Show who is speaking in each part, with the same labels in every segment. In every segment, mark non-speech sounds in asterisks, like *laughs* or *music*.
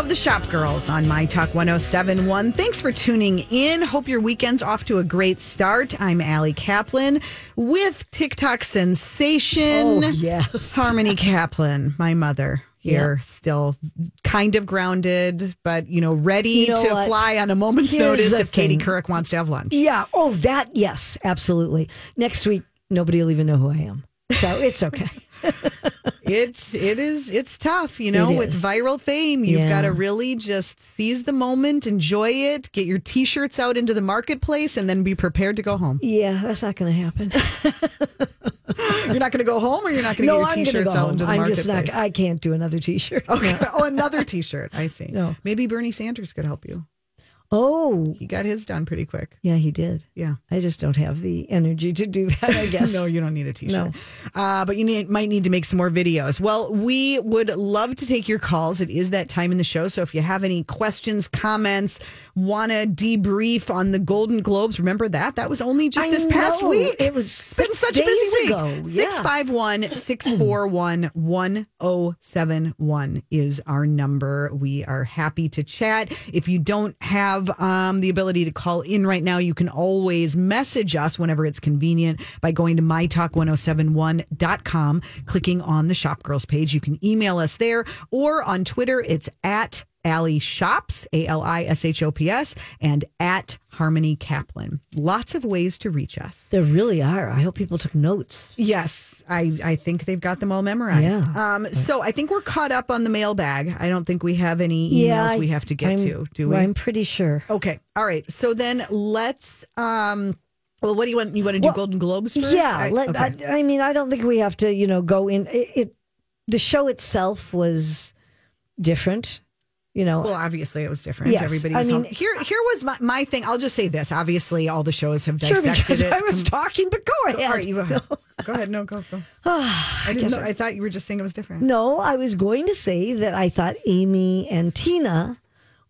Speaker 1: of the Shop Girls on My Talk 1071. Thanks for tuning in. Hope your weekend's off to a great start. I'm Ali Kaplan with TikTok sensation
Speaker 2: Oh, yes. *laughs*
Speaker 1: Harmony Kaplan, my mother. Here, still kind of grounded, but you know, ready
Speaker 2: You know
Speaker 1: to
Speaker 2: what?
Speaker 1: fly on a moment's
Speaker 2: Here's
Speaker 1: notice if Katie
Speaker 2: thing.
Speaker 1: Couric wants to have lunch.
Speaker 2: Yeah. Oh, that. Yes, absolutely. Next week, nobody will even know who I am. So it's okay. *laughs*
Speaker 1: It's it is it's tough, you know,
Speaker 2: It
Speaker 1: with
Speaker 2: is.
Speaker 1: viral fame. You've
Speaker 2: Yeah.
Speaker 1: got to really just seize the moment, enjoy it, get your t-shirts out into the marketplace and then be prepared to go home.
Speaker 2: yeah, that's not going to happen. *laughs*
Speaker 1: You're not going to go home or you're not going to
Speaker 2: no,
Speaker 1: get your t-shirts
Speaker 2: go
Speaker 1: out into the
Speaker 2: I'm
Speaker 1: marketplace.
Speaker 2: just not. I can't do another T-shirt.
Speaker 1: Okay.
Speaker 2: No.
Speaker 1: Oh, another t-shirt. I see. *laughs*
Speaker 2: No.
Speaker 1: Maybe Bernie Sanders could help you.
Speaker 2: Oh,
Speaker 1: He got his done pretty quick.
Speaker 2: yeah, he did.
Speaker 1: Yeah.
Speaker 2: I just don't have the energy to do that. I *laughs* guess.
Speaker 1: No, you don't need a t-shirt.
Speaker 2: No.
Speaker 1: Uh, but you need, might need to make some more videos. Well, we would love to take your calls. It is that time in the show. So if you have any questions, comments, want to debrief on the Golden Globes, remember that? That was only just
Speaker 2: I
Speaker 1: this past week.
Speaker 2: It was
Speaker 1: been
Speaker 2: six
Speaker 1: such a busy
Speaker 2: days
Speaker 1: week.
Speaker 2: ago. Yeah.
Speaker 1: 651 641 1071 is our number. We are happy to chat. If you don't have um, the ability to call in right now, you can always message us whenever it's convenient by going to mytalk1071.com, clicking on the Shop Girls page. You can email us there or on Twitter, it's at Ali Shops, A L I S H O P S, and at Harmony Kaplan. Lots of ways to reach us.
Speaker 2: There really are. I hope people took notes.
Speaker 1: Yes, I, I think they've got them all memorized.
Speaker 2: Yeah.
Speaker 1: Um, so I think we're caught up on the mailbag. I don't think we have any emails
Speaker 2: yeah,
Speaker 1: we have to get
Speaker 2: I'm,
Speaker 1: to, do we?
Speaker 2: I'm pretty sure.
Speaker 1: Okay. All right. So then let's. Um, well, what do you want? You want to do
Speaker 2: Well,
Speaker 1: Golden Globes first?
Speaker 2: Yeah,
Speaker 1: I-
Speaker 2: let,
Speaker 1: okay.
Speaker 2: I, I mean, I don't think we have to, you know, go in. It, it the show itself was different, you know.
Speaker 1: well, obviously it was different.
Speaker 2: Yes,
Speaker 1: Everybody
Speaker 2: I mean-
Speaker 1: home. Here, here was my, my thing. I'll just say this. Obviously, all the shows have dissected
Speaker 2: because
Speaker 1: it.
Speaker 2: I was talking, but go ahead.
Speaker 1: All right, you go. *laughs* Go ahead. No, go go. *sighs* I didn't
Speaker 2: guess
Speaker 1: know.
Speaker 2: I-
Speaker 1: I thought you were just saying it was different.
Speaker 2: No, I was going to say that I thought Amy and Tina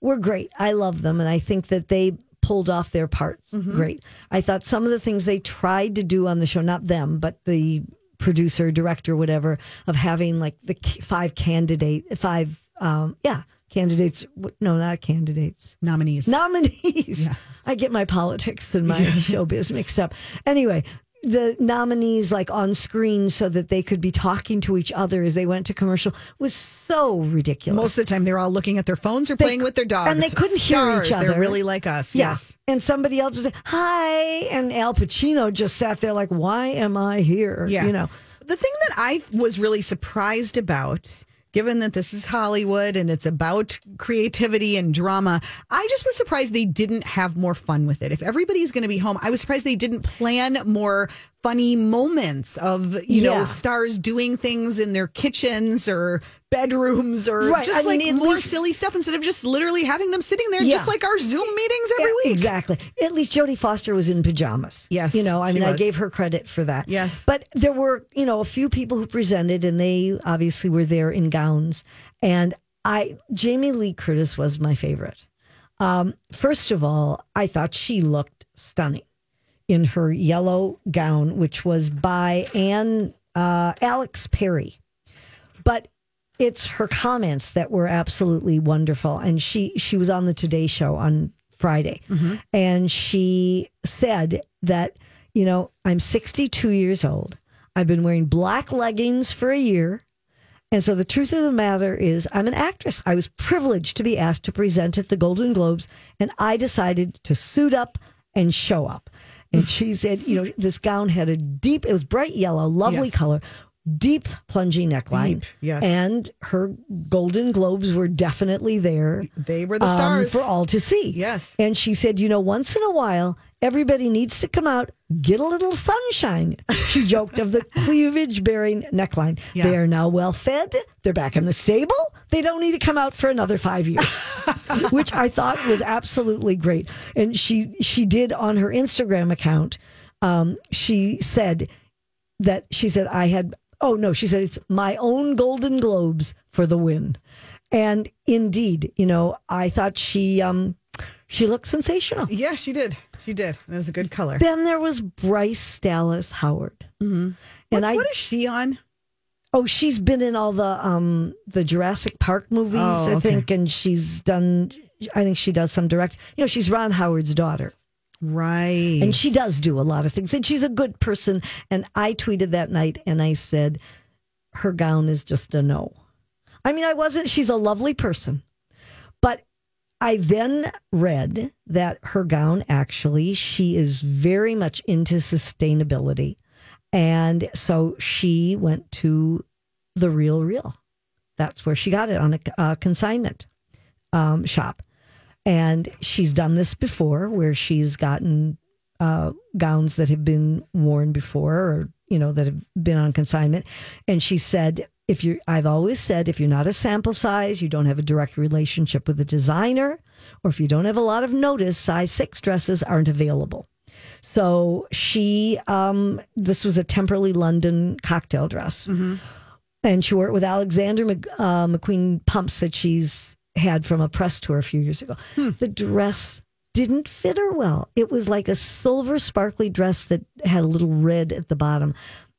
Speaker 2: were great. I love them, and I think that they pulled off their parts
Speaker 1: Mm-hmm.
Speaker 2: great. I thought some of the things they tried to do on the show, not them, but the producer, director, whatever, of having like the five candidate, five, um, yeah, candidates. No, not candidates.
Speaker 1: Nominees.
Speaker 2: nominees. I get my politics and my showbiz mixed up. Anyway, the nominees like on screen so that they could be talking to each other as they went to commercial was so ridiculous.
Speaker 1: Most of the time, they're all looking at their phones or
Speaker 2: They-
Speaker 1: playing with their dogs,
Speaker 2: and they couldn't hear
Speaker 1: Stars.
Speaker 2: each other.
Speaker 1: They're really like us.
Speaker 2: Yeah.
Speaker 1: Yes.
Speaker 2: And somebody else was like, hi. And Al Pacino just sat there like, why am I here?
Speaker 1: Yeah.
Speaker 2: You know,
Speaker 1: The thing that I was really surprised about, given that this is Hollywood and it's about creativity and drama, I just was surprised they didn't have more fun with it. If everybody's going to be home, I was surprised they didn't plan more funny moments of, you know, stars doing things in their kitchens or bedrooms or
Speaker 2: Right.
Speaker 1: just
Speaker 2: I
Speaker 1: like
Speaker 2: at
Speaker 1: more
Speaker 2: least-
Speaker 1: silly stuff instead of just literally having them sitting there
Speaker 2: Yeah.
Speaker 1: just like our Zoom meetings every week.
Speaker 2: Exactly. At least Jodie Foster was in pajamas.
Speaker 1: Yes,
Speaker 2: You know, I mean, I gave her credit for that.
Speaker 1: Yes.
Speaker 2: But there were, you know, a few people who presented and they obviously were there in gowns. And I, Jamie Lee Curtis was my favorite. Um, first of all, I thought she looked stunning in her yellow gown, which was by Anne uh, Alex Perry. But it's her comments that were absolutely wonderful. And she she was on the Today Show on Friday, and she said that you know I'm 62 years old. I've been wearing black leggings for a year. And so the truth of the matter is, I'm an actress. I was privileged to be asked to present at the Golden Globes, and I decided to suit up and show up. And she said, you know, this gown had a deep, it was bright yellow, lovely
Speaker 1: Yes.
Speaker 2: color, deep plunging neckline.
Speaker 1: Deep, yes.
Speaker 2: And her Golden Globes were definitely there
Speaker 1: They were the
Speaker 2: um,
Speaker 1: stars.
Speaker 2: for all to see.
Speaker 1: Yes.
Speaker 2: And she said, you know, once in a while, everybody needs to come out, get a little sunshine. She *laughs* joked of the cleavage bearing neckline.
Speaker 1: Yeah.
Speaker 2: They are now well fed. They're back in the stable. They don't need to come out for another five years, *laughs* which I thought was absolutely great. And she she did on her Instagram account. Um, she said that she said I had. Oh no, she said it's my own Golden Globes for the win. And indeed, you know, I thought she um she looked sensational.
Speaker 1: Yeah, she did. She did. And it was a good color.
Speaker 2: Then there was Bryce Dallas Howard. Mm-hmm. And
Speaker 1: What,
Speaker 2: I
Speaker 1: what is she on?
Speaker 2: Oh, she's been in all the um the Jurassic Park movies,
Speaker 1: Oh,
Speaker 2: I think, and she's done. I think she does some direct. You know, she's Ron Howard's daughter,
Speaker 1: Right.
Speaker 2: and she does do a lot of things, and she's a good person. And I tweeted that night, and I said, her gown is just a no. I mean, I wasn't. She's a lovely person, I then read that her gown actually she is very much into sustainability, and so she went to the Real Real. That's where she got it on a uh, consignment um, shop, and she's done this before, where she's gotten uh, gowns that have been worn before, or you know that have been on consignment, and she said. If you're, I've always said, if you're not a sample size, you don't have a direct relationship with the designer, or if you don't have a lot of notice, size six dresses aren't available. So she, um, this was a Temperley London cocktail dress, and she wore it with Alexander Mc, uh, McQueen pumps that she's had from a press tour a few years ago. The dress didn't fit her well. It was like a silver sparkly dress that had a little red at the bottom,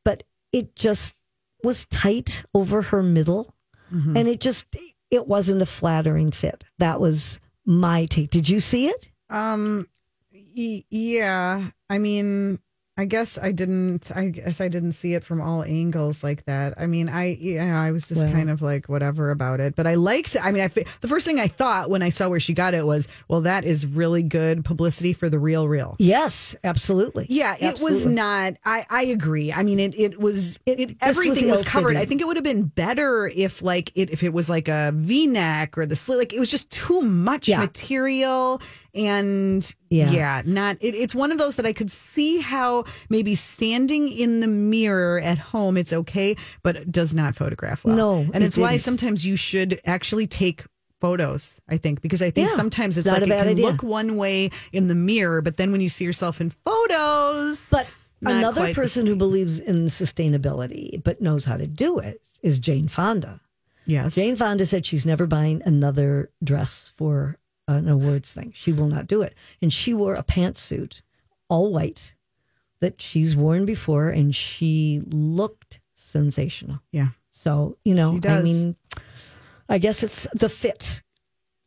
Speaker 2: but it just was tight over her middle, and it just it wasn't a flattering fit. That was my take. Did you see it?
Speaker 1: Um, y- yeah. I mean, I guess I didn't. I guess I didn't see it from all angles like that. I mean, I yeah, I was just
Speaker 2: Well.
Speaker 1: kind of like whatever about it. But I liked. I mean, I the first thing I thought when I saw where she got it was, well, that is really good publicity for the real, real.
Speaker 2: Yes, absolutely.
Speaker 1: Yeah, it was not. I I agree. I mean, it it was
Speaker 2: It
Speaker 1: it, everything
Speaker 2: was
Speaker 1: was covered. I think it would have been better if like it if it was like a V neck or the slit. Like it was just too much
Speaker 2: Yeah.
Speaker 1: material and
Speaker 2: Yeah.
Speaker 1: yeah, not. It, it's one of those that I could see how maybe standing in the mirror at home it's okay, but it does not photograph well.
Speaker 2: No,
Speaker 1: and
Speaker 2: it
Speaker 1: it's why
Speaker 2: didn't.
Speaker 1: sometimes you should actually take photos i think because i think
Speaker 2: Yeah,
Speaker 1: sometimes it's like it can
Speaker 2: idea.
Speaker 1: look one way in the mirror but then when you see yourself in photos
Speaker 2: But
Speaker 1: Not
Speaker 2: another person who believes in sustainability but knows how to do it is Jane Fonda.
Speaker 1: yes
Speaker 2: Jane Fonda said she's never buying another dress for an awards thing. She will not do it. And she wore a pantsuit, all white, that she's worn before, and she looked sensational.
Speaker 1: yeah
Speaker 2: So, you know, I mean, I guess it's the fit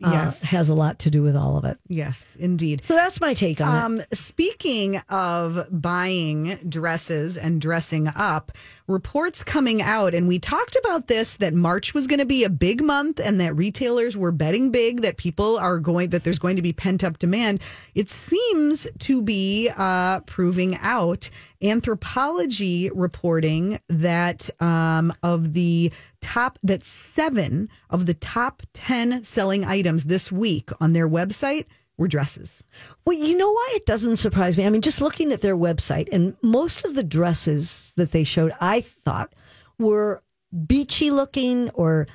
Speaker 2: uh,
Speaker 1: yes
Speaker 2: has a lot to do with all of it.
Speaker 1: yes indeed
Speaker 2: So that's my take on it.
Speaker 1: Um, speaking of buying dresses and dressing up, reports coming out, and we talked about this that March was going to be a big month and that retailers were betting big that people are going, that there's going to be pent up demand. It seems to be uh, proving out. Anthropologie reporting that um, of the top, that seven of the top 10 selling items this week on their website were dresses.
Speaker 2: Well, you know why it doesn't surprise me? I mean, just looking at their website, and most of the dresses that they showed, I thought were beachy looking or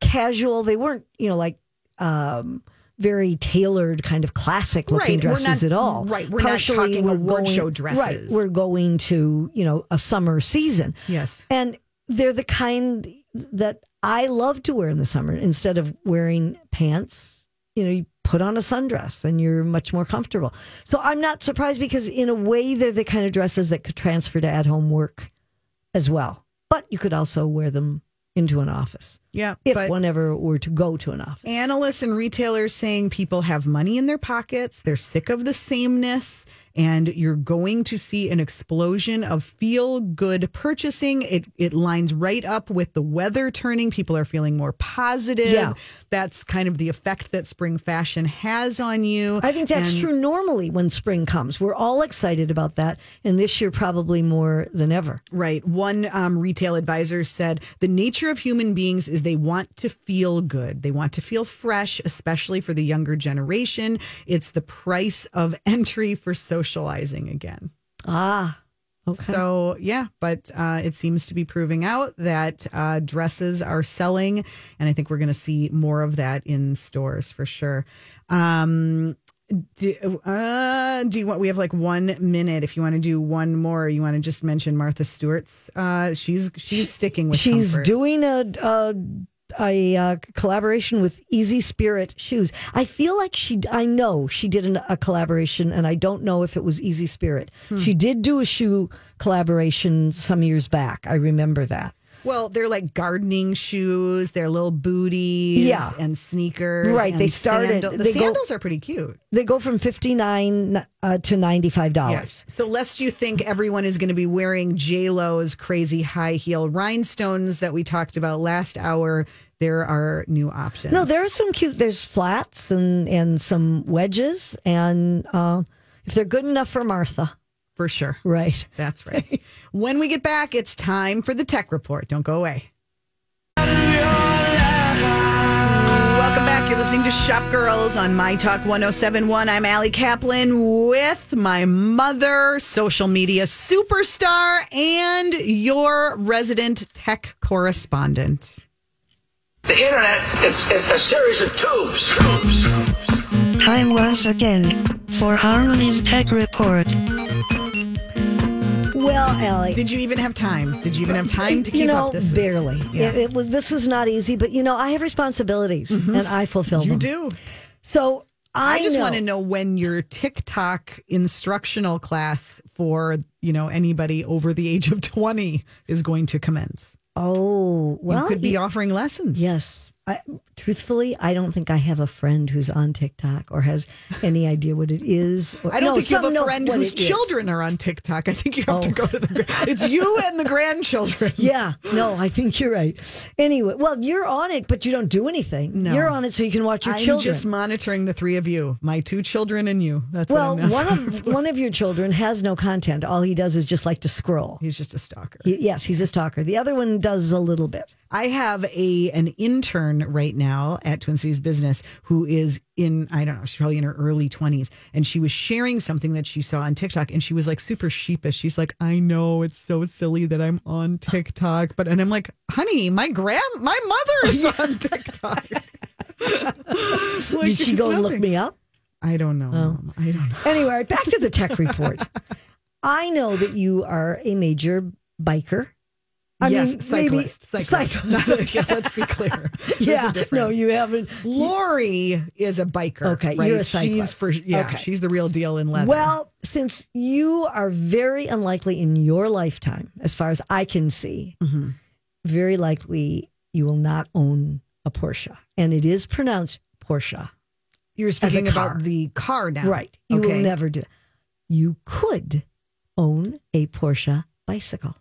Speaker 2: casual. They weren't, you know, like um, very tailored, kind of classic looking
Speaker 1: Right,
Speaker 2: dresses
Speaker 1: not-
Speaker 2: at all.
Speaker 1: right, we're not talking
Speaker 2: we're
Speaker 1: award show
Speaker 2: Right,
Speaker 1: dresses.
Speaker 2: we're going to, you know, a summer season.
Speaker 1: Yes.
Speaker 2: And they're the kind that I love to wear in the summer instead of wearing pants. You know, you put on a sundress and you're much more comfortable. So I'm not surprised because, in a way, they're the kind of dresses that could transfer to at home work as well. But you could also wear them into an office
Speaker 1: Yeah.
Speaker 2: if
Speaker 1: but
Speaker 2: one ever were to go to an office.
Speaker 1: analysts and retailers saying people have money in their pockets, they're sick of the sameness, and you're going to see an explosion of feel good purchasing. It it lines right up with the weather turning. People are feeling more positive.
Speaker 2: Yeah.
Speaker 1: That's kind of the effect that spring fashion has on you.
Speaker 2: I think that's
Speaker 1: And-
Speaker 2: true normally when spring comes. We're all excited about that. And this year, probably more than ever.
Speaker 1: Right. One um, retail advisor said the nature of human beings is they want to feel good. They want to feel fresh, especially for the younger generation. It's the price of *laughs* entry for socializing again.
Speaker 2: Ah, okay.
Speaker 1: So, yeah, but uh, it seems to be proving out that uh, dresses are selling. And I think we're going to see more of that in stores for sure. Um, do, uh, do you want? We have like one minute. If you want to do one more, you want to just mention Martha Stewart's. Uh, she's she's sticking with.
Speaker 2: She's
Speaker 1: comfort.
Speaker 2: doing a a, a uh, collaboration with Easy Spirit shoes. I feel like she. I know she did an, a collaboration, and I don't know if it was Easy Spirit.
Speaker 1: Hmm.
Speaker 2: She did do a shoe collaboration some years back. I remember that.
Speaker 1: Well, they're like gardening shoes. They're little booties
Speaker 2: Yeah.
Speaker 1: and sneakers.
Speaker 2: Right,
Speaker 1: and
Speaker 2: they started-
Speaker 1: sandal- the
Speaker 2: they go-
Speaker 1: sandals are pretty cute.
Speaker 2: They go from fifty nine uh, to ninety five dollars.
Speaker 1: Yes. So lest you think everyone is going to be wearing J Lo's crazy high heel rhinestones that we talked about last hour, there are new options.
Speaker 2: No, there are some cute. There's flats and and some wedges, and uh, if they're good enough for Martha,
Speaker 1: for sure.
Speaker 2: right?
Speaker 1: That's right. *laughs* when we get back, it's time for the tech report. Don't go away. Welcome back. You're listening to Shop Girls on My Talk 1071. I'm Ali Kaplan with my mother, social media superstar, and your resident tech correspondent.
Speaker 3: The internet is, is a series of tubes. Tubes.
Speaker 4: Time once again for Harmony's Tech Report.
Speaker 2: Well, Ali,
Speaker 1: Did you even have time? Did you even have time to keep
Speaker 2: you know,
Speaker 1: up this
Speaker 2: barely.
Speaker 1: Yeah.
Speaker 2: It, it was. This was not easy, but you know, I have responsibilities, and I fulfill
Speaker 1: Mm-hmm. You
Speaker 2: them.
Speaker 1: do.
Speaker 2: So I,
Speaker 1: I just
Speaker 2: know.
Speaker 1: want to know when your TikTok instructional class for, you know, anybody over the age of 20 is going to commence.
Speaker 2: Oh, well,
Speaker 1: you could be offering lessons.
Speaker 2: Yes. I, truthfully, I don't think I have a friend who's on TikTok or has any idea what it is. Or-
Speaker 1: I don't
Speaker 2: No,
Speaker 1: think you have a friend whose
Speaker 2: it is.
Speaker 1: children are on TikTok. I think you have to
Speaker 2: Oh.
Speaker 1: go to the. It's you and the grandchildren. *laughs*
Speaker 2: Yeah, no, I think you're right. Anyway, well, you're on it, but you don't do anything.
Speaker 1: No.
Speaker 2: You're on it so you can watch your
Speaker 1: I'm
Speaker 2: children.
Speaker 1: just monitoring the three of you, my two children and you. That's
Speaker 2: well,
Speaker 1: what I'm
Speaker 2: one of one of your children has no content. All he does is just like to scroll.
Speaker 1: He's just a stalker.
Speaker 2: He- yes, he's a stalker. The other one does a little bit.
Speaker 1: I have a an intern right now at Twin Cities Business who is in I don't know she's probably in her early twenties and she was sharing something that she saw on TikTok and she was like super sheepish. She's like, I know it's so silly that I'm on TikTok, but and I'm like, honey, my grand my mother is *laughs* on TikTok. *laughs* Like,
Speaker 2: Did she go and look me up?
Speaker 1: I don't know. Oh. Mom. I don't know.
Speaker 2: Anyway, back to the tech *laughs* report. I know that you are a major biker. I
Speaker 1: yes,
Speaker 2: mean, maybe-
Speaker 1: cyclist. Cyclist. *laughs*
Speaker 2: cyclist. *laughs*
Speaker 1: Let's be clear. *laughs* There's
Speaker 2: yeah,
Speaker 1: a difference.
Speaker 2: no, you haven't.
Speaker 1: Lori is a biker.
Speaker 2: Okay,
Speaker 1: right?
Speaker 2: you're a
Speaker 1: She's
Speaker 2: cyclist.
Speaker 1: for yeah,
Speaker 2: Okay.
Speaker 1: she's the real deal in leather.
Speaker 2: Well, since you are very unlikely in your lifetime, as far as I can see,
Speaker 1: Mm-hmm.
Speaker 2: very likely you will not own a Porsche. And it is pronounced Porsche.
Speaker 1: you're speaking about the car now,
Speaker 2: Right. You
Speaker 1: okay.
Speaker 2: will never do You could own a Porsche bicycle.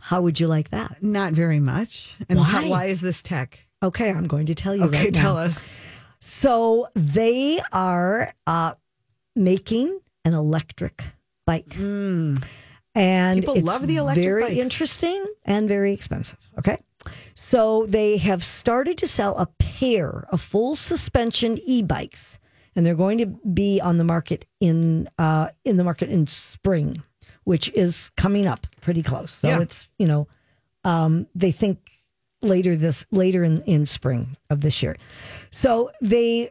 Speaker 2: How would you like that?
Speaker 1: Not very much. And
Speaker 2: Why?
Speaker 1: How, why is this tech?
Speaker 2: Okay, I'm going to tell you
Speaker 1: Okay,
Speaker 2: right
Speaker 1: tell
Speaker 2: now.
Speaker 1: us.
Speaker 2: So they are uh, making an electric bike.
Speaker 1: Mm.
Speaker 2: And
Speaker 1: People
Speaker 2: it's
Speaker 1: love the electric bike.
Speaker 2: very
Speaker 1: bikes.
Speaker 2: interesting and very expensive. Okay. So they have started to sell a pair of full suspension e-bikes and they're going to be on the market in uh, in the market in spring, which is coming up pretty close. So
Speaker 1: Yeah.
Speaker 2: it's, you know, um, they think later this later in, in spring of this year. So they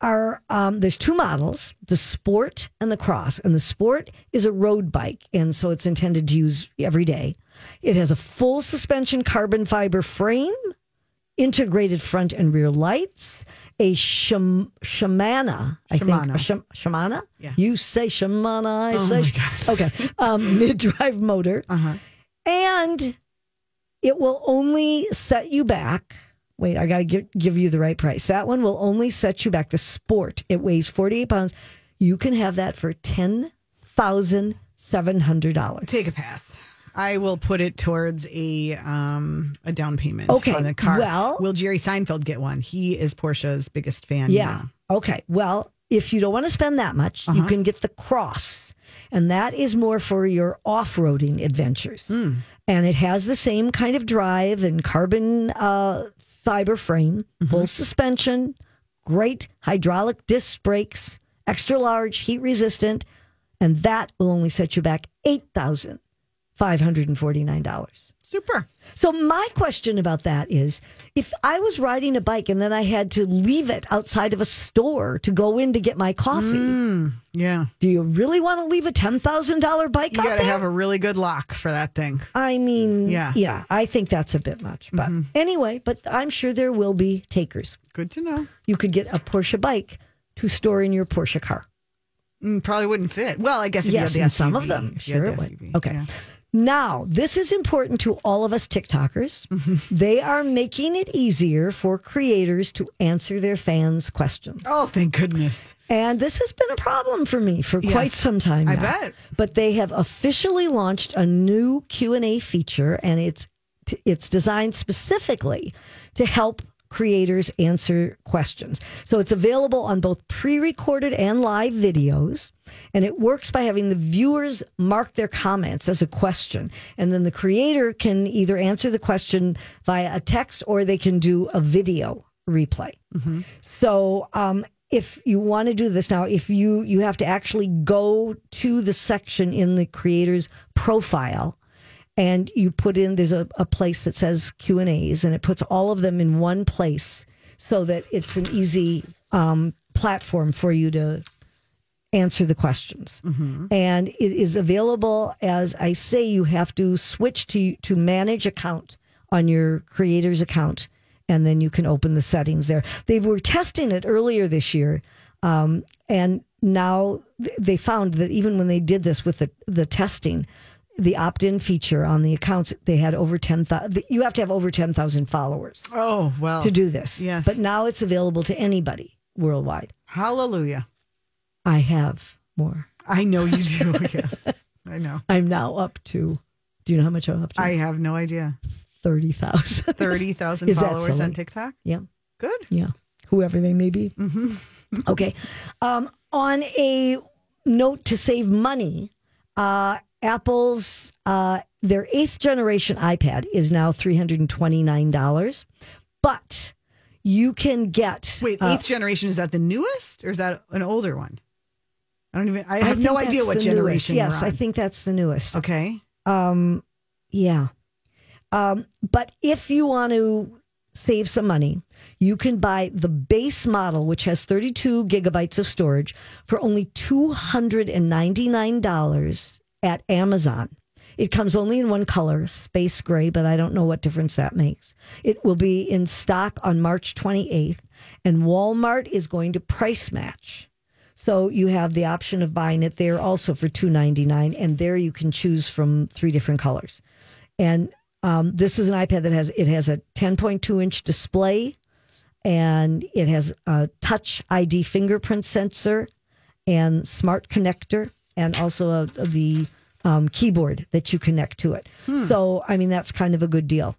Speaker 2: are um, there's two models the sport and the cross and the sport is a road bike and so it's intended to use every day it has a full suspension carbon fiber frame integrated front and rear lights a sham- shamana i think
Speaker 1: Shimano.
Speaker 2: sham- shamana
Speaker 1: Yeah.
Speaker 2: you say shamana i
Speaker 1: Oh
Speaker 2: say *laughs* okay um, *laughs* mid-drive motor
Speaker 1: Uh-huh.
Speaker 2: and it will only set you back. Wait, I got to give, give you the right price. That one will only set you back. The sport, it weighs 48 pounds. You can have that for $10,700.
Speaker 1: Take a pass. I will put it towards a um a down payment
Speaker 2: Okay,
Speaker 1: on the car.
Speaker 2: well-
Speaker 1: will Jerry Seinfeld get one? He is Porsche's biggest fan.
Speaker 2: Yeah.
Speaker 1: know.
Speaker 2: Okay. Well, if you don't want to spend that much, you can get the cross. And that is more for your off roading adventures. And it has the same kind of drive and carbon uh, fiber frame, full suspension, great hydraulic disc brakes, extra large, heat resistant. And that will only set you back $8,549.
Speaker 1: Super.
Speaker 2: So my question about that is if I was riding a bike and then I had to leave it outside of a store to go in to get my coffee,
Speaker 1: Yeah.
Speaker 2: do you really want to leave a $10,000 bike
Speaker 1: You got to have a really good lock for that thing.
Speaker 2: I mean,
Speaker 1: Yeah.
Speaker 2: yeah, I think that's a bit much. But anyway, but I'm sure there will be takers.
Speaker 1: Good to know.
Speaker 2: You could get a Porsche bike to store in your Porsche car.
Speaker 1: Mm, probably wouldn't fit. Well, I guess if
Speaker 2: yes,
Speaker 1: you had the SUV.
Speaker 2: some of them.
Speaker 1: if you had
Speaker 2: Sure
Speaker 1: the
Speaker 2: it would. Okay.
Speaker 1: yeah.
Speaker 2: Now, this is important to all of us TikTokers. Mm-hmm. they are making it easier for creators to answer their fans' questions.
Speaker 1: Oh, thank goodness.
Speaker 2: And this has been a problem for me for quite some time
Speaker 1: I
Speaker 2: now.
Speaker 1: bet.
Speaker 2: But they have officially launched a new Q&A feature and it's it's designed specifically to help creators answer questions. So it's available on both pre-recorded and live videos and it works by having the viewers mark their comments as a question and then the creator can either answer the question via a text or they can do a video replay. So um, if you want to do this now, if you you have to actually go to the section in the creator's profile and you put in there's a, a place that says Q and A's and it puts all of them in one place so that it's an easy um, platform for you to answer the questions. And it is available as I say you have to switch to to manage account on your creator's account and then you can open the settings there. They were testing it earlier this year um, and now they found that even when they did this with the the testing the opt-in feature on the accounts they had over 10,000 you have to have over 10,000 followers
Speaker 1: Oh, well.
Speaker 2: to do this.
Speaker 1: Yes.
Speaker 2: But now it's available to anybody worldwide.
Speaker 1: Hallelujah.
Speaker 2: I have more.
Speaker 1: I know you do. *laughs* yes. I know.
Speaker 2: I'm now up to. Do you know how much I'm up to?
Speaker 1: I have no idea.
Speaker 2: thirty thousand.
Speaker 1: 30,000 *laughs* followers on TikTok?
Speaker 2: Yeah,
Speaker 1: Good.
Speaker 2: yeah. Whoever they may be. *laughs* okay. Um, on a note to save money, uh, Apple's uh, their eighth generation iPad is now three hundred and twenty nine dollars, but you can get
Speaker 1: Wait,
Speaker 2: uh,
Speaker 1: eighth generation, is that the newest or is that an older one? I don't even, I
Speaker 2: I
Speaker 1: have no idea what generation
Speaker 2: Newest. Yes, I think that's the newest.
Speaker 1: Okay.
Speaker 2: Um, yeah. Um, but if you want to save some money, you can buy the base model, which has 32 gigabytes of storage, for only $299 at Amazon. It comes only in one color, space gray, but I don't know what difference that makes. It will be in stock on March 28th, and Walmart is going to price match. So you have the option of buying it there also for two ninety nine, and there you can choose from three different colors. And um, this is an iPad that has it has a ten point two inch display, and it has a Touch ID fingerprint sensor, and smart connector, and also a, the um, keyboard that you connect to it. So I mean that's kind of a good deal.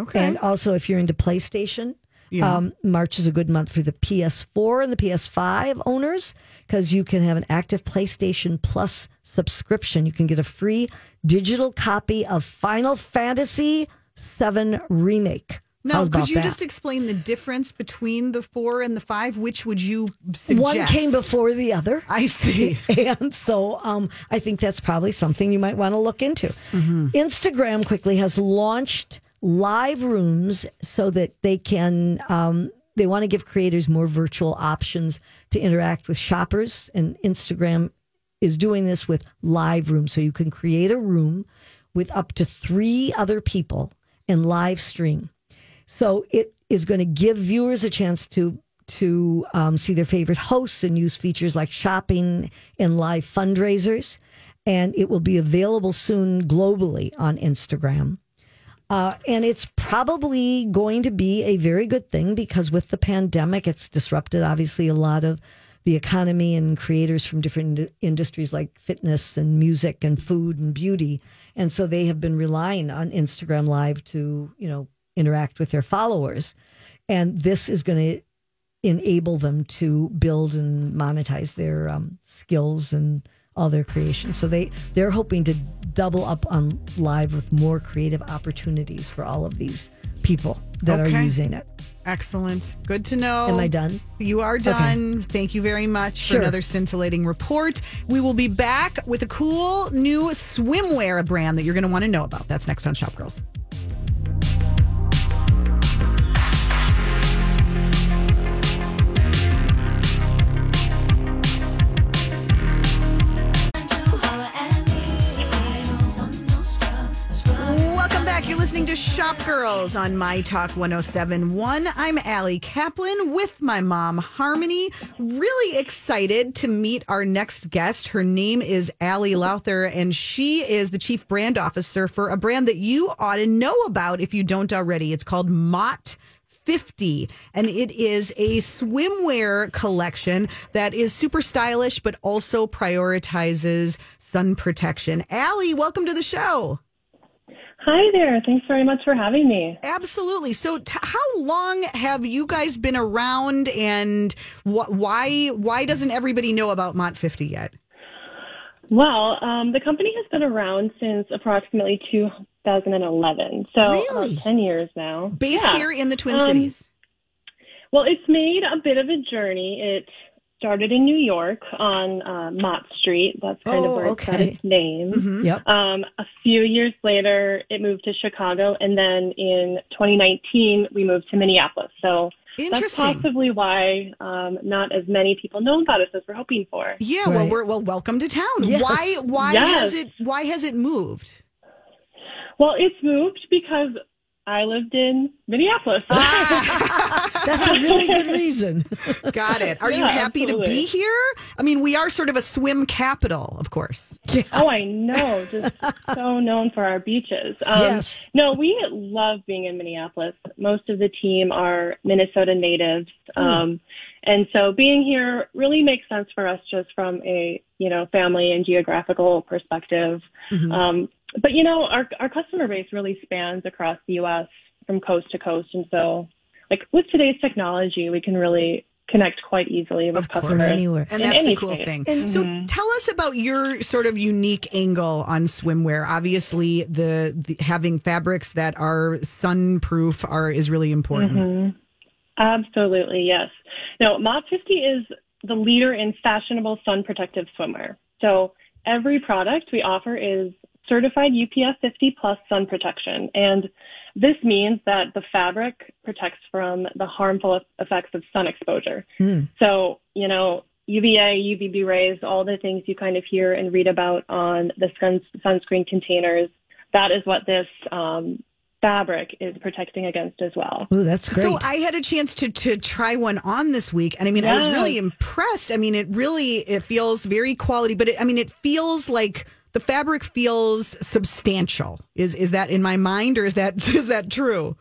Speaker 1: Okay.
Speaker 2: And also, if you're into PlayStation,
Speaker 1: Yeah.
Speaker 2: um, March is a good month for the PS4 and the PS5 owners because you can have an active PlayStation Plus subscription. You can get a free digital copy of Final Fantasy VII Remake.
Speaker 1: now, could you
Speaker 2: that?
Speaker 1: just explain the difference between the four and the five? Which would you suggest?
Speaker 2: One came before the other.
Speaker 1: I see. *laughs*
Speaker 2: And so um, I think that's probably something you might want to look into.
Speaker 1: Mm-hmm.
Speaker 2: Instagram quickly has launched live rooms so that they can, um, they want to give creators more virtual options to interact with shoppers. And Instagram is doing this with live rooms. So you can create a room with up to three other people and live stream. So it is going to give viewers a chance to to um, see their favorite hosts and use features like shopping and live fundraisers. And it will be available soon globally on Instagram. Uh, and it's probably going to be a very good thing because with the pandemic, it's disrupted obviously a lot of the economy and creators from different ind- industries like fitness and music and food and beauty. And so they have been relying on Instagram Live to, you know, interact with their followers. And this is going to enable them to build and monetize their um, skills and all their creations. So they they're hoping to double up on live with more creative opportunities for all of these people that are using it.
Speaker 1: Excellent. Good to know.
Speaker 2: Am I done?
Speaker 1: You are done. Thank you very much for another scintillating report. We will be back with a cool new swimwear brand that you're going to want to know about. That's next on Shop Girls. Girls on My Talk 1071. I'm Ali Kaplan with my mom, Harmony. Really excited to meet our next guest. Her name is Ali Lowther, and she is the chief brand officer for a brand that you ought to know about if you don't already. It's called Mott 50 and it is a swimwear collection that is super stylish but also prioritizes sun protection. Ali, welcome to the show.
Speaker 5: Hi there. Thanks very much for having me.
Speaker 1: Absolutely. So, t- how long have you guys been around, and wh- why why doesn't everybody know about Mott 50 yet?
Speaker 5: Well, um, the company has been around since approximately 2011, so
Speaker 1: Really?
Speaker 5: about 10 years now.
Speaker 1: Based
Speaker 5: Yeah.
Speaker 1: here in the Twin
Speaker 5: Um,
Speaker 1: Cities.
Speaker 5: Well, it's made a bit of a journey. It started in New York on uh, Mott Street. That's kind
Speaker 2: Oh,
Speaker 5: of where it got its name.
Speaker 1: Mm-hmm.
Speaker 2: Yep.
Speaker 5: Um, a few years later, it moved to Chicago, and then in 2019, we moved to Minneapolis. So that's possibly why um, not as many people know about us as we're hoping for.
Speaker 1: Yeah. Well, we're well. Welcome to town.
Speaker 2: Yes.
Speaker 1: Why why
Speaker 5: Yes.
Speaker 1: has it why has it moved?
Speaker 5: Well, it's moved because I lived in Minneapolis. *laughs* *laughs*
Speaker 2: That's a really good reason.
Speaker 1: Got it. Are you
Speaker 5: Yeah,
Speaker 1: happy to be here? I mean, we are sort of a swim capital, of course.
Speaker 5: oh, I know. Just so known for our beaches. Um,
Speaker 2: Yes.
Speaker 5: No, we love being in Minneapolis. Most of the team are Minnesota natives. Um, and so being here really makes sense for us just from a, you know, family and geographical perspective. Um, but you know, our, our customer base really spans across the U.S. from coast to coast. And so like with today's technology, we can really connect quite easily with
Speaker 1: Of course.
Speaker 5: customers.
Speaker 2: Anywhere.
Speaker 1: And that's the
Speaker 5: any
Speaker 1: cool
Speaker 5: state.
Speaker 1: thing.
Speaker 2: And-
Speaker 1: so tell us about your sort of unique angle on swimwear. Obviously, the, the having fabrics that are sun-proof are is really important.
Speaker 5: Mm-hmm. Absolutely, yes. Now, Mott 50 is the leader in fashionable sun protective swimwear. So every product we offer is certified UPF 50 plus sun protection. And this means that the fabric protects from the harmful effects of sun exposure. So, you know, UVA, UVB rays, all the things you kind of hear and read about on the sun, sunscreen containers, that is what this um, fabric is protecting against as well.
Speaker 2: Ooh, that's great.
Speaker 1: So I had a chance to to try one on this week, and I mean, I was really impressed. I mean, it really it feels very quality, but it, I mean, it feels like the fabric feels substantial. Is is that in my mind, or is that *laughs* is that true?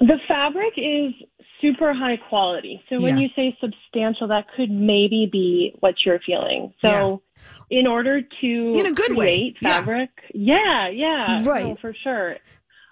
Speaker 5: The fabric is super high quality. So when
Speaker 1: Yeah.
Speaker 5: you say substantial, that could maybe be what you're feeling. So in order to
Speaker 1: In a good way.
Speaker 5: create
Speaker 1: Yeah.
Speaker 5: fabric, yeah, yeah,
Speaker 2: Right.
Speaker 5: no, for sure.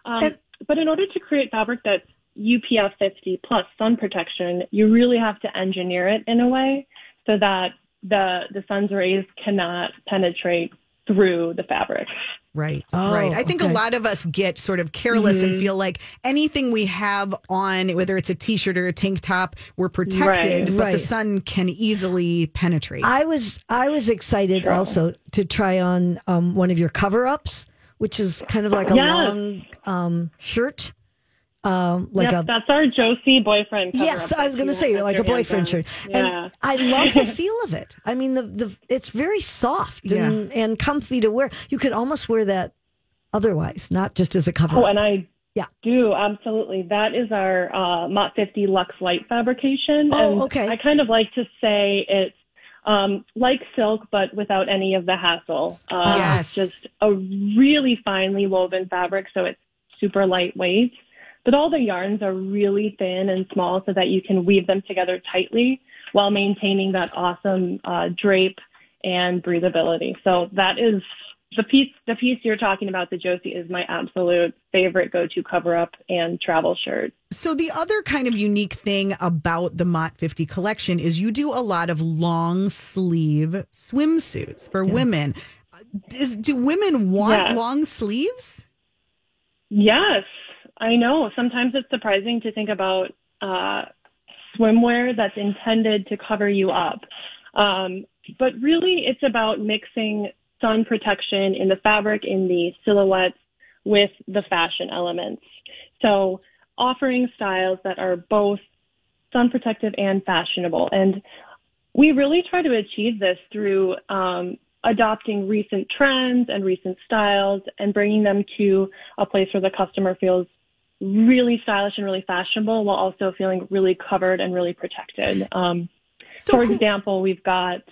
Speaker 5: Um,
Speaker 2: And-
Speaker 5: but in order to create fabric that's UPF 50 plus sun protection, you really have to engineer it in a way so that the the sun's rays cannot penetrate through the fabric.
Speaker 1: Right,
Speaker 2: Oh,
Speaker 1: right. I think a lot of us get sort of careless and feel like anything we have on, whether it's a t-shirt or a tank top, we're protected,
Speaker 5: Right.
Speaker 1: but
Speaker 2: Right.
Speaker 1: the sun can easily penetrate.
Speaker 2: I was I was excited also to try on um, one of your cover ups, which is kind of like a
Speaker 5: Yes.
Speaker 2: long um, shirt, um, like
Speaker 5: yep,
Speaker 2: a
Speaker 5: that's our Josie boyfriend. cover
Speaker 2: yes.
Speaker 5: up
Speaker 2: I was going to
Speaker 5: you
Speaker 2: say like a boyfriend
Speaker 5: on.
Speaker 2: shirt,
Speaker 5: Yeah.
Speaker 2: and I love the *laughs* feel of it. I mean the the it's very soft and, and comfy to wear. You could almost wear that otherwise, not just as a cover.
Speaker 5: Oh, and I
Speaker 2: Yeah.
Speaker 5: do absolutely. That is our uh, Mott 50 Lux Light fabrication.
Speaker 2: Oh,
Speaker 5: and
Speaker 2: okay.
Speaker 5: I kind of like to say it's um, like silk, but without any of the hassle. Uh,
Speaker 1: Yes.
Speaker 5: It's just a really finely woven fabric, so it's super lightweight. But all the yarns are really thin and small, so that you can weave them together tightly while maintaining that awesome uh, drape and breathability. So that is the piece. The piece you're talking about, the Josie, is my absolute favorite go-to cover-up and travel shirt.
Speaker 1: So the other kind of unique thing about the Mott 50 collection is you do a lot of long sleeve swimsuits for women. Is, do women want long sleeves?
Speaker 5: Yes, I know. Sometimes it's surprising to think about uh, swimwear that's intended to cover you up. Um, but really, it's about mixing sun protection in the fabric, in the silhouettes, with the fashion elements. So, offering styles that are both sun protective and fashionable. And we really try to achieve this through um, adopting recent trends and recent styles and bringing them to a place where the customer feels really stylish and really fashionable while also feeling really covered and really protected. Um,
Speaker 1: So
Speaker 5: for
Speaker 1: who-
Speaker 5: example, we've got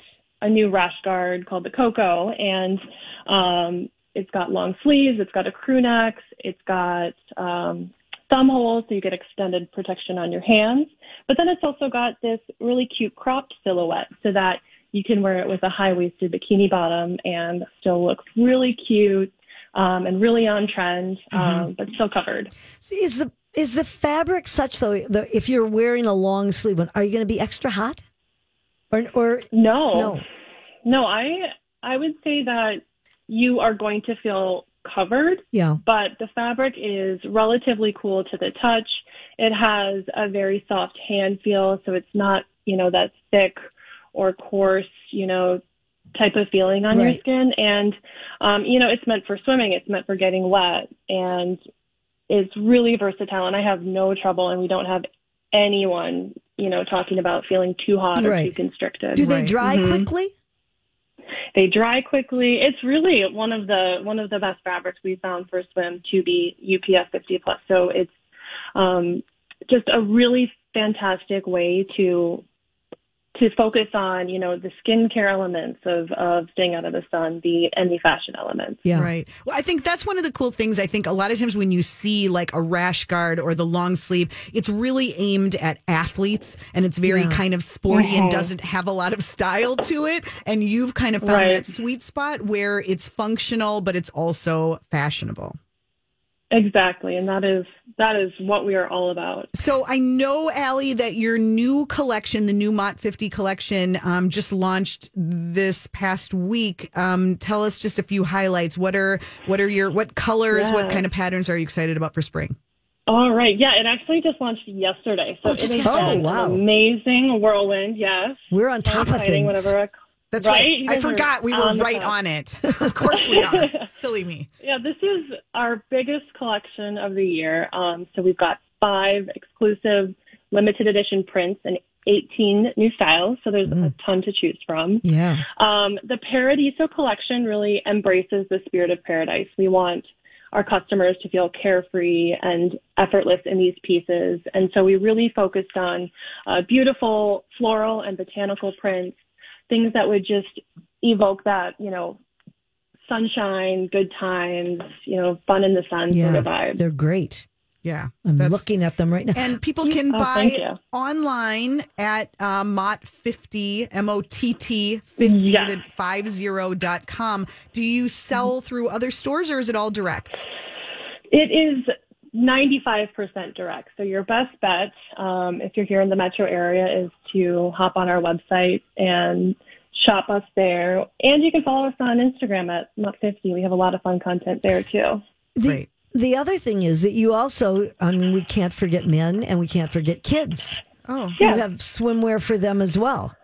Speaker 5: a new rash guard called the Coco, and um, it's got long sleeves, it's got a crew neck, it's got um, thumb holes so you get extended protection on your hands. But then it's also got this really cute cropped silhouette so that you can wear it with a high waisted bikini bottom and still look really cute um, and really on trend, um, but still covered.
Speaker 2: Is the is the fabric such though? The, if you're wearing a long sleeve one, are you going to be extra hot? Or or
Speaker 5: No,
Speaker 2: no?
Speaker 5: no, I I would say that you are going to feel covered,
Speaker 2: Yeah.
Speaker 5: but the fabric is relatively cool to the touch. It has a very soft hand feel, so it's not you know that thick or coarse you know type of feeling on your skin. And um, you know it's meant for swimming. It's meant for getting wet, and it's really versatile. And I have no trouble, and we don't have anyone you know talking about feeling too hot or
Speaker 2: Right.
Speaker 5: too constricted.
Speaker 2: Do they
Speaker 1: Right.
Speaker 2: dry
Speaker 5: Mhm.
Speaker 2: quickly?
Speaker 5: They dry quickly. It's really one of the one of the best fabrics we found for swim to be UPF 50 plus. So it's um, just a really fantastic way to to focus on you know the skincare elements of of staying out of the sun, the and the fashion elements.
Speaker 2: Yeah.
Speaker 1: Right. Well, I think that's one of the cool things. I think a lot of times when you see like a rash guard or the long sleeve, it's really aimed at athletes and it's very
Speaker 2: Yeah.
Speaker 1: kind of sporty and
Speaker 5: Mhm.
Speaker 1: doesn't have a lot of style to it. And you've kind of found
Speaker 5: Right.
Speaker 1: that sweet spot where it's functional, but it's also fashionable.
Speaker 5: Exactly, and that is that is what we are all about.
Speaker 1: So I know, Ali, that your new collection, the new Mott 50 collection, um, just launched this past week. Um, tell us just a few highlights. What are what are your what colors, what kind of patterns are you excited about for spring?
Speaker 5: All right, yeah, it actually just launched yesterday, so
Speaker 1: Oh,
Speaker 5: it
Speaker 1: just
Speaker 5: has
Speaker 1: yesterday.
Speaker 2: Oh, wow.
Speaker 5: an amazing whirlwind. Yes,
Speaker 2: We're on
Speaker 5: So
Speaker 2: top of
Speaker 5: exciting
Speaker 2: things.
Speaker 5: Whenever a
Speaker 1: That's
Speaker 5: Right?
Speaker 1: right. I forgot we were right on it. Of course we are. *laughs* Silly me.
Speaker 5: Yeah, this is our biggest collection of the year. Um, so we've got five exclusive limited edition prints and 18 new styles. So there's a ton to choose from.
Speaker 2: Yeah.
Speaker 5: Um, the Paradiso collection really embraces the spirit of paradise. We want our customers to feel carefree and effortless in these pieces. And so we really focused on uh, beautiful floral and botanical prints, things that would just evoke that, you know, sunshine, good times, you know, fun in the sun
Speaker 2: Yeah.
Speaker 5: sort of vibe.
Speaker 2: They're great.
Speaker 1: Yeah.
Speaker 2: I'm
Speaker 1: that's-
Speaker 2: looking at them right now.
Speaker 1: And people can
Speaker 5: Oh,
Speaker 1: buy online at uh, Mott50, M O T T 50,
Speaker 5: Yes.
Speaker 1: the 50.com. Do you sell through other stores or is it all direct?
Speaker 5: It is 95% direct. So your best bet, um, if you're here in the metro area, is to hop on our website and shop us there. And you can follow us on Instagram at Mott50. We have a lot of fun content there too.
Speaker 2: the,
Speaker 1: Great.
Speaker 2: the other thing is that you also, I mean, we can't forget men and we can't forget kids.
Speaker 1: Oh,
Speaker 5: Yeah.
Speaker 2: You have swimwear for them as well.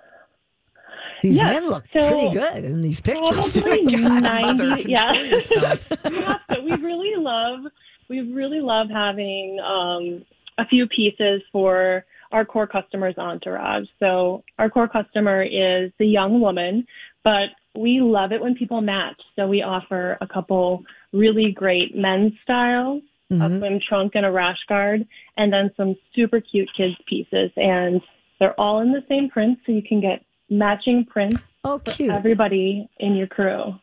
Speaker 2: These
Speaker 5: Yes,
Speaker 2: men look
Speaker 5: so-
Speaker 2: pretty good in these pictures.
Speaker 5: Probably *laughs*
Speaker 1: Mother,
Speaker 5: 90,
Speaker 1: control
Speaker 5: yeah. *laughs* yeah, but we really love we really love having um, a few pieces for our core customers entourage. So our core customer is the young woman, but we love it when people match. So we offer a couple really great men's styles, a swim trunk and a rash guard, and then some super cute kids pieces. And they're all in the same print, so you can get matching prints
Speaker 2: Oh,
Speaker 5: for everybody in your crew.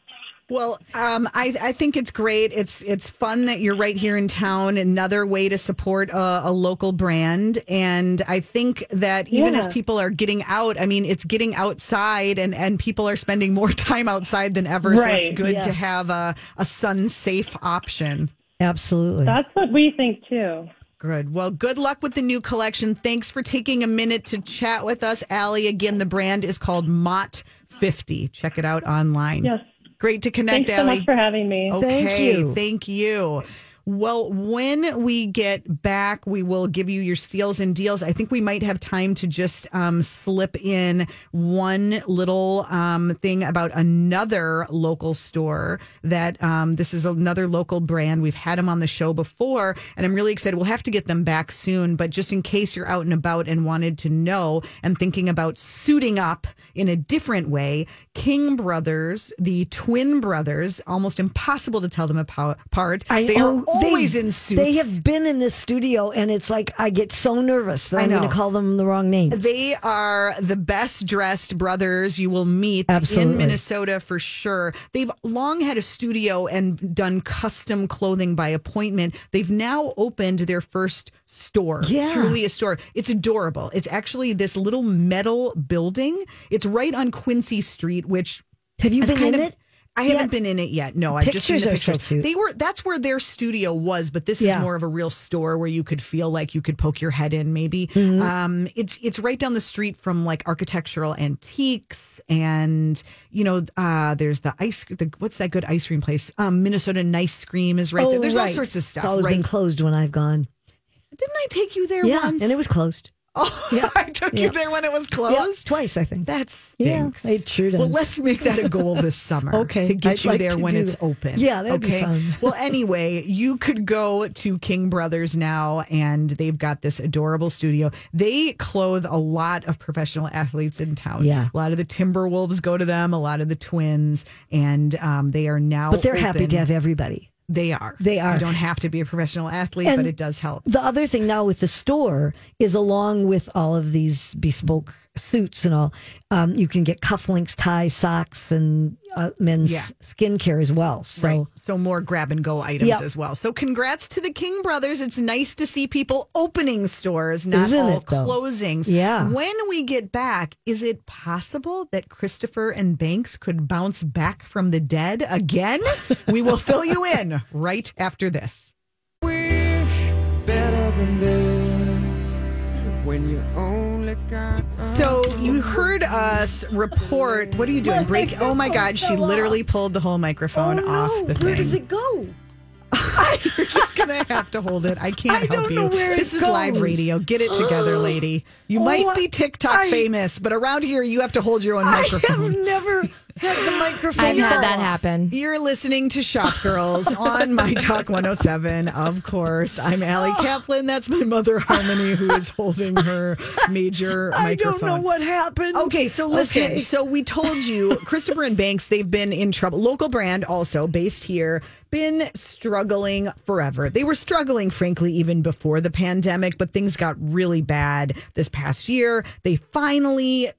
Speaker 1: Well, um, I, I think it's great. It's it's fun that you're right here in town. Another way to support a, a local brand, and I think that even as people are getting out, I mean, it's getting outside, and and people are spending more *laughs* time outside than ever. So it's
Speaker 5: Right.
Speaker 1: good to have a a sun safe option.
Speaker 2: Absolutely.
Speaker 5: That's what we think too.
Speaker 1: Good. Well, good luck with the new collection. Thanks for taking a minute to chat with us, Ali. Again, the brand is called Mott 50. Check it out online.
Speaker 5: Yes.
Speaker 1: Great to connect,
Speaker 5: Thanks so
Speaker 1: Ali.
Speaker 5: much for having me.
Speaker 1: Okay,
Speaker 2: Thank you.
Speaker 1: Thank you. Well, when we get back, we will give you your steals and deals. I think we might have time to just um, slip in one little um, thing about another local store that um, this is another local brand. We've had them on the show before, and I'm really excited. We'll have to get them back soon, but just in case you're out and about and wanted to know and thinking about suiting up in a different way, King Brothers, the twin brothers, almost impossible to tell them apart. They are always
Speaker 2: they-
Speaker 1: in suits.
Speaker 2: They have been in this studio, and it's like I get so nervous that
Speaker 1: I
Speaker 2: I'm going to call them the wrong names.
Speaker 1: They are the best dressed brothers you will meet
Speaker 2: Absolutely.
Speaker 1: in Minnesota for sure. They've long had a studio and done custom clothing by appointment. They've now opened their first store.
Speaker 2: Yeah.
Speaker 1: Truly a store. It's adorable. It's actually this little metal building. It's right on Quincy Street, which
Speaker 2: have you been in
Speaker 1: of-
Speaker 2: it?
Speaker 1: I haven't
Speaker 2: Yeah.
Speaker 1: been in it yet. No, I've just seen
Speaker 2: Pictures
Speaker 1: the
Speaker 2: are so
Speaker 1: pictures.
Speaker 2: cute.
Speaker 1: They were that's where their studio was, but this
Speaker 2: Yeah.
Speaker 1: is more of a real store where you could feel like you could poke your head in. Maybe
Speaker 2: Mm-hmm.
Speaker 1: um, it's it's right down the street from like architectural antiques, and you know, uh, there's the ice. The, what's that good ice cream place? Um, Minnesota Nice Cream is right there. There's all
Speaker 2: Oh,
Speaker 1: sorts of stuff.
Speaker 2: It's always
Speaker 1: right?
Speaker 2: been closed when I've gone.
Speaker 1: Didn't I take you there
Speaker 2: Yeah,
Speaker 1: once?
Speaker 2: and it was closed.
Speaker 1: Oh,
Speaker 2: Yeah. *laughs*
Speaker 1: I took
Speaker 2: Yeah.
Speaker 1: you there when it was
Speaker 2: Yeah,
Speaker 1: closed.
Speaker 2: twice, I think.
Speaker 1: That
Speaker 2: Yeah,
Speaker 1: stinks.
Speaker 2: it sure
Speaker 1: Well, let's make that a goal this *laughs* summer.
Speaker 2: Okay,
Speaker 1: To get
Speaker 2: I'd
Speaker 1: you
Speaker 2: like
Speaker 1: there when it's
Speaker 2: that.
Speaker 1: open.
Speaker 2: Yeah, that'd be
Speaker 1: okay?
Speaker 2: fun. *laughs*
Speaker 1: well, anyway, you could go to King Brothers now, and they've got this adorable studio. They clothe a lot of professional athletes in town.
Speaker 2: Yeah.
Speaker 1: A lot of the Timberwolves go to them, a lot of the Twins, and um, they are now.
Speaker 2: but they're happy to have everybody.
Speaker 1: They are.
Speaker 2: They are.
Speaker 1: You don't have to be a professional athlete,
Speaker 2: And
Speaker 1: but it does help.
Speaker 2: The other thing now with the store is along with all of these bespoke suits and all, um, you can get cufflinks, ties, socks, and uh, men's
Speaker 1: Yeah.
Speaker 2: skincare as well. So
Speaker 1: right. So more grab and go items
Speaker 2: Yep.
Speaker 1: as well. So congrats to the King brothers. It's nice to see people opening stores, not
Speaker 2: Isn't
Speaker 1: all
Speaker 2: it,
Speaker 1: closings.
Speaker 2: Yeah.
Speaker 1: When we get back, is it possible that Christopher and Banks could bounce back from the dead again? we will *laughs* fill you in right after this.
Speaker 6: wish better than this when you only got
Speaker 1: So you heard us report. What are you doing? Break. Oh my God! She literally pulled the whole microphone
Speaker 2: oh,
Speaker 1: off the thing.
Speaker 2: Where does it go? *laughs*
Speaker 1: You're just gonna have to hold it. I can't
Speaker 2: I
Speaker 1: help
Speaker 2: don't
Speaker 1: you.
Speaker 2: know where it
Speaker 1: this is live
Speaker 2: goes.
Speaker 1: radio. Get it together, lady. You *gasps*
Speaker 2: Oh,
Speaker 1: might be TikTok
Speaker 2: I-
Speaker 1: famous, but around here you have to hold your own microphone.
Speaker 2: I
Speaker 1: microphone.
Speaker 2: have never had *laughs* the microphone.
Speaker 7: I've had that happen.
Speaker 1: You're listening to Shop Girls *laughs* on My Talk 107. Of course, I'm Ali
Speaker 2: Oh.
Speaker 1: Kaplan. That's my mother Harmony, who is holding her major *laughs* microphone.
Speaker 2: I
Speaker 1: microphone.
Speaker 2: don't know what happened.
Speaker 1: Okay, so listen.
Speaker 2: Okay.
Speaker 1: So we told you, Christopher and Banks, they've been in trouble. Local brand, also based here, been struggling forever. They were struggling, frankly, even before the pandemic, but things got really bad this past year. They finally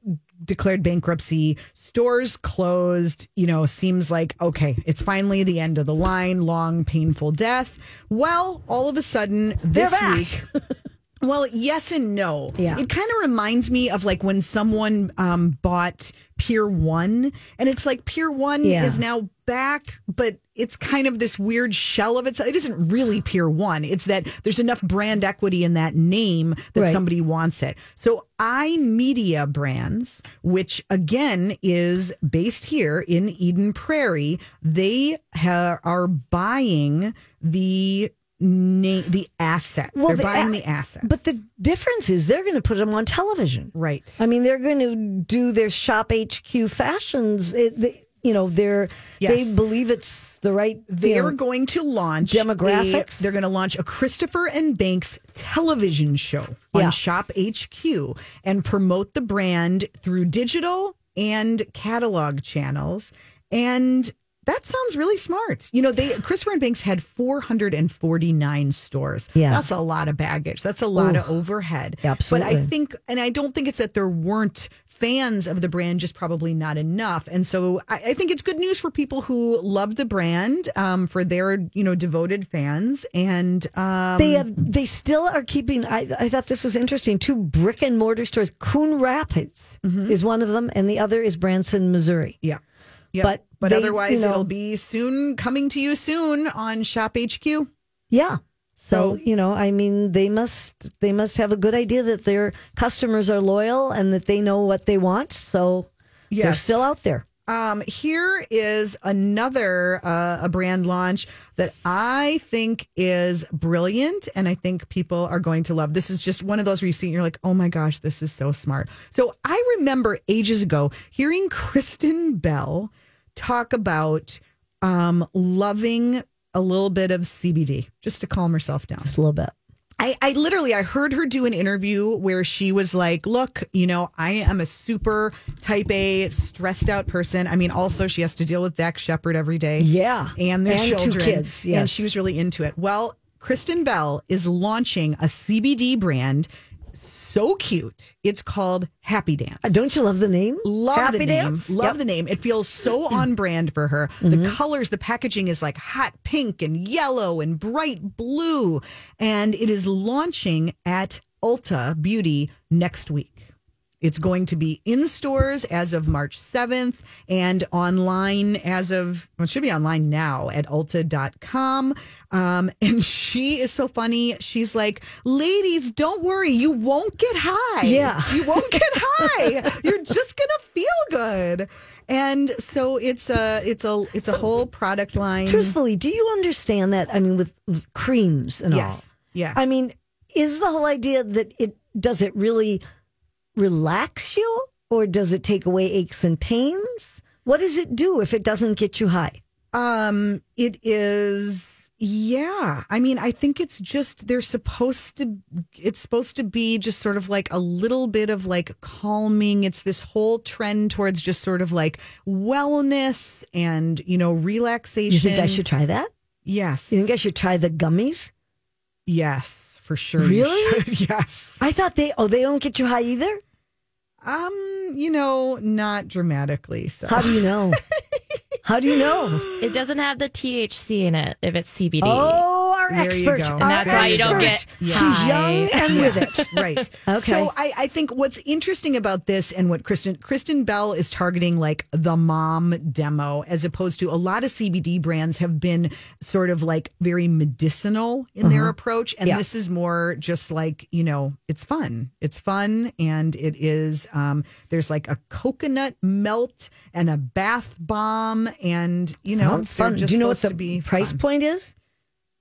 Speaker 1: declared bankruptcy. Stores closed. You know, seems like, okay, it's finally the end of the line. Long, painful death. Well, all of a sudden, this week. *laughs* Well, yes and no.
Speaker 2: Yeah.
Speaker 1: It kind of reminds me of like when someone um, bought Pier One, and it's like Pier One
Speaker 2: Yeah.
Speaker 1: is now back, but it's kind of this weird shell of itself. It isn't really Pier One. It's that there's enough brand equity in that name that
Speaker 2: Right.
Speaker 1: somebody wants it. So iMedia Brands, which again is based here in Eden Prairie, they ha- are buying the. The asset. They're
Speaker 2: the
Speaker 1: buying
Speaker 2: a-
Speaker 1: the asset.
Speaker 2: But the difference is they're going to put them on television.
Speaker 1: Right.
Speaker 2: I mean, they're going to do their shop HQ fashions. It, they, you know, they're
Speaker 1: Yes.
Speaker 2: they believe it's the right.
Speaker 1: They're
Speaker 2: know,
Speaker 1: going to launch
Speaker 2: Demographics?
Speaker 1: a- they're going to launch a Christopher and Banks television show on
Speaker 2: Yeah.
Speaker 1: Shop HQ and promote the brand through digital and catalog channels. And that sounds really smart. You know, they Christopher and Banks had 449 stores.
Speaker 2: Yeah.
Speaker 1: That's a lot of baggage. That's a lot of overhead. Absolutely. But I think and I don't think it's that there weren't fans of the brand, just probably not enough. And so I, I think it's good news for people who love the brand, um, for their, you know, devoted fans. And um
Speaker 2: they have, they still are keeping. I, I thought this was interesting. Two brick and mortar stores. Coon Rapids
Speaker 1: Mm-hmm.
Speaker 2: is one of them, and the other is Branson, Missouri.
Speaker 1: yeah. Yeah.
Speaker 2: But
Speaker 1: But,
Speaker 2: they,
Speaker 1: otherwise
Speaker 2: you know-
Speaker 1: it'll be soon coming to you soon on Shop HQ.
Speaker 2: Yeah. So,
Speaker 1: So-
Speaker 2: you know, I mean, they must they must have a good idea that their customers are loyal and that they know what they want. So they're still out there.
Speaker 1: Um, here is another uh, a brand launch that I think is brilliant, and I think people are going to love. This is just one of those where you see, and you're like, oh my gosh, this is so smart. So I remember ages ago hearing Kristen Bell talk about um, loving a little bit of CBD just to calm herself down.
Speaker 2: Just a little bit.
Speaker 1: I, I literally I heard her do an interview where she was like, "Look, you know, I am a super type A, stressed out person. I mean, also she has to deal with Dax Shepard every day,
Speaker 2: Yeah.
Speaker 1: and their
Speaker 2: And two
Speaker 1: children,
Speaker 2: kids,
Speaker 1: and she was really into it. Well, Kristen Bell is launching a CBD brand, so cute. It's called Happy Dance.
Speaker 2: Uh, Don't you love the name?
Speaker 1: Love
Speaker 2: Happy
Speaker 1: the name.
Speaker 2: Dance?
Speaker 1: Love
Speaker 2: Yep. Mm-hmm.
Speaker 1: the name. It feels so *clears throat* on brand for her. The colors, the packaging is like hot pink and yellow and bright blue. And it is launching at Ulta Beauty next week. It's going to be in stores as of March 7th and online as of, well, it should be online now at ulta.com. Um, *laughs* and she is so funny. She's like, ladies, don't worry. You won't get high.
Speaker 2: Yeah.
Speaker 1: You won't get high. You're just going to feel good. And so it's a, it's a, it's a whole product line.
Speaker 2: Truthfully, do you understand that? I mean, with, with creams and
Speaker 1: Yes.
Speaker 2: all.
Speaker 1: Yeah.
Speaker 2: I mean, is the whole idea that it does it really relax you or does it take away aches and pains? What does it do if it doesn't get you high?
Speaker 1: Um, it is yeah. I mean, I think it's just they're supposed to it's supposed to be just sort of like a little bit of like calming. It's this whole trend towards just sort of like wellness and, you know, relaxation.
Speaker 2: You think I should try that?
Speaker 1: Yes.
Speaker 2: You think I should try the gummies?
Speaker 1: yes, for sure. you
Speaker 2: Really?
Speaker 1: should. *laughs* yes.
Speaker 2: I thought they oh they don't get you high either.
Speaker 1: Um, you know, not dramatically. So
Speaker 2: How do you know? *laughs* How do you know?
Speaker 7: It doesn't have the THC in it if it's CBD.
Speaker 2: Oh, our
Speaker 1: There you
Speaker 2: expert.
Speaker 1: go.
Speaker 7: And that's why you don't get
Speaker 1: Yeah.
Speaker 2: He's young and with it. *laughs*
Speaker 1: right.
Speaker 2: Okay.
Speaker 1: So I, I think what's interesting about this and what Kristen Kristen Bell is targeting like the mom demo as opposed to a lot of CBD brands have been sort of like very medicinal in their approach. And this is more just like, you know, it's fun. It's fun and it is um there's like a coconut melt and a bath bomb and you know
Speaker 2: Sounds fun.
Speaker 1: just
Speaker 2: Do you know what
Speaker 1: supposed
Speaker 2: the
Speaker 1: to be
Speaker 2: price
Speaker 1: fun.
Speaker 2: point is?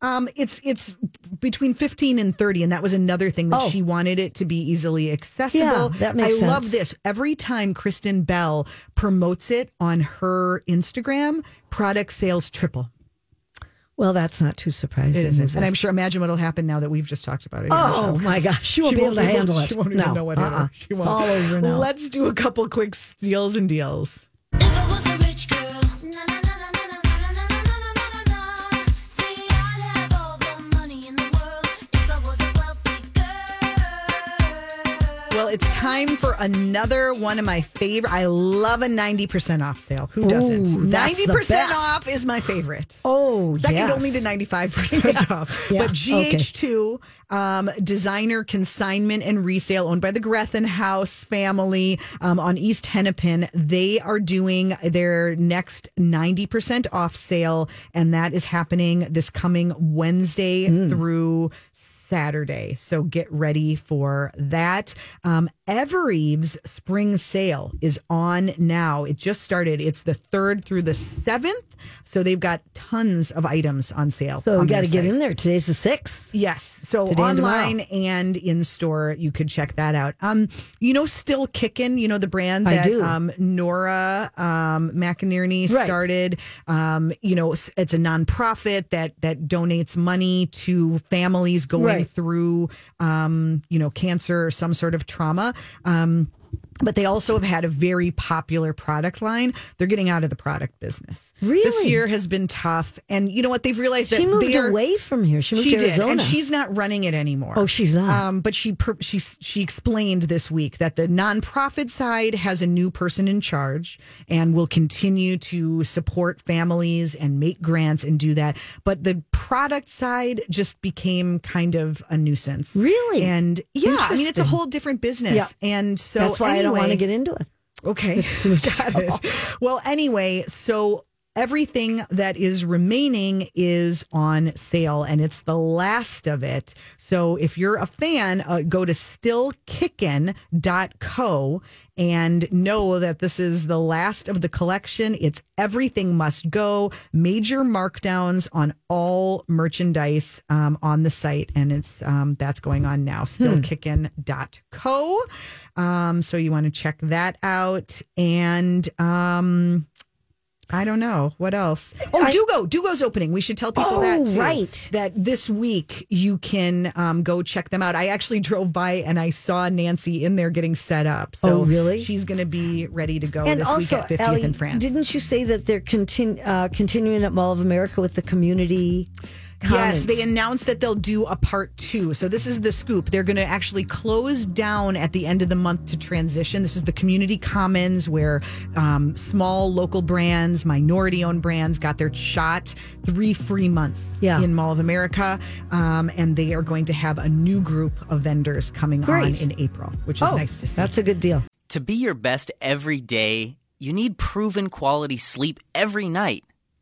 Speaker 1: Um, it's it's between fifteen and thirty, and that was another thing that
Speaker 2: Oh.
Speaker 1: she wanted it to be easily accessible.
Speaker 2: Yeah, that makes
Speaker 1: I love this. Every time Kristen Bell promotes it on her Instagram, product sales triple.
Speaker 2: Well, that's not too surprising.
Speaker 1: It isn't,
Speaker 2: is
Speaker 1: and? I'm sure. Imagine what'll happen now that we've just talked about it.
Speaker 2: Oh my gosh, she won't
Speaker 1: She
Speaker 2: be able to handle it.
Speaker 1: She won't
Speaker 2: no,
Speaker 1: know what
Speaker 2: uh-uh.
Speaker 1: her. She won't.
Speaker 2: all over now.
Speaker 1: Let's do a couple quick steals and deals. Well, it's time for another one of my favorite. I love a ninety percent off sale. Who doesn't?
Speaker 2: Ooh, that's
Speaker 1: Ninety
Speaker 2: the
Speaker 1: percent
Speaker 2: best.
Speaker 1: off is my favorite.
Speaker 2: Oh,
Speaker 1: Second
Speaker 2: yes.
Speaker 1: only to 95% *laughs* off.
Speaker 2: Yeah,
Speaker 1: But GH2, um, designer consignment and resale owned by the Grethen House family um, on East Hennepin, they are doing their next 90% off sale. And that is happening this coming Wednesday
Speaker 2: Hmm.
Speaker 1: through Saturday. So get ready for that. Um, Evereve's spring sale is on now. It just started. It's the third through the seventh. So they've got tons of items on sale.
Speaker 2: So we got to get in there. Today's the sixth.
Speaker 1: Yes. So
Speaker 2: Today and
Speaker 1: online and in store, you could check that out. Um, you know, Still kicking. you know, the brand that um Nora um McInerney
Speaker 2: Right.
Speaker 1: started. Um, you know, it's a nonprofit that that donates money to families going
Speaker 2: Right.
Speaker 1: Through um, you know, cancer or some sort of trauma. Um but they also have had a very popular product line. They're getting out of the product business.
Speaker 2: Really, This
Speaker 1: year has been tough. And you know what? They've realized that
Speaker 2: She moved
Speaker 1: are,
Speaker 2: away from here. She moved
Speaker 1: she
Speaker 2: to
Speaker 1: did,
Speaker 2: Arizona.
Speaker 1: and she's not running it anymore.
Speaker 2: Oh, she's not.
Speaker 1: Um, but she she she explained this week that the nonprofit side has a new person in charge and will continue to support families and make grants and do that. But the product side just became kind of a nuisance.
Speaker 2: Really?
Speaker 1: And yeah, I mean it's a whole different business.
Speaker 2: Yeah.
Speaker 1: And so
Speaker 2: That's why I don't want to get into it.
Speaker 1: Okay. *laughs* Got it. Well, anyway, so everything that is remaining is on sale and it's the last of it. So if you're a fan, uh, go to stillkickin.co and know that this is the last of the collection. It's everything must go. Major markdowns on all merchandise um, on the site, and it's um, that's going on now. Stillkickin.co. Um, so you want to check that out, and um, I don't know what else. Oh,
Speaker 2: I-
Speaker 1: Dugo, Dugo's opening. We should tell people
Speaker 2: Oh,
Speaker 1: that too,
Speaker 2: right.
Speaker 1: That this week you can um, go check them out. I actually drove by and I saw Nancy in there getting set up. So
Speaker 2: Oh, really?
Speaker 1: She's going to be ready to go
Speaker 2: and
Speaker 1: this
Speaker 2: also,
Speaker 1: week at 50th
Speaker 2: Ali,
Speaker 1: in France.
Speaker 2: didn't you say that they're continu- uh, continuing at Mall of America with the community?
Speaker 1: Yes, they announced that they'll do a part two. So this is the scoop. They're going to actually close down at the end of the month to transition. This is the community commons where um, small local brands, minority-owned brands got their shot. Three free months
Speaker 2: Yeah.
Speaker 1: in Mall of America, um, and they are going to have a new group of vendors coming
Speaker 2: Great.
Speaker 1: on in April, which is
Speaker 2: Oh,
Speaker 1: nice to see.
Speaker 2: that's a good deal.
Speaker 8: To be your best every day, you need proven quality sleep every night.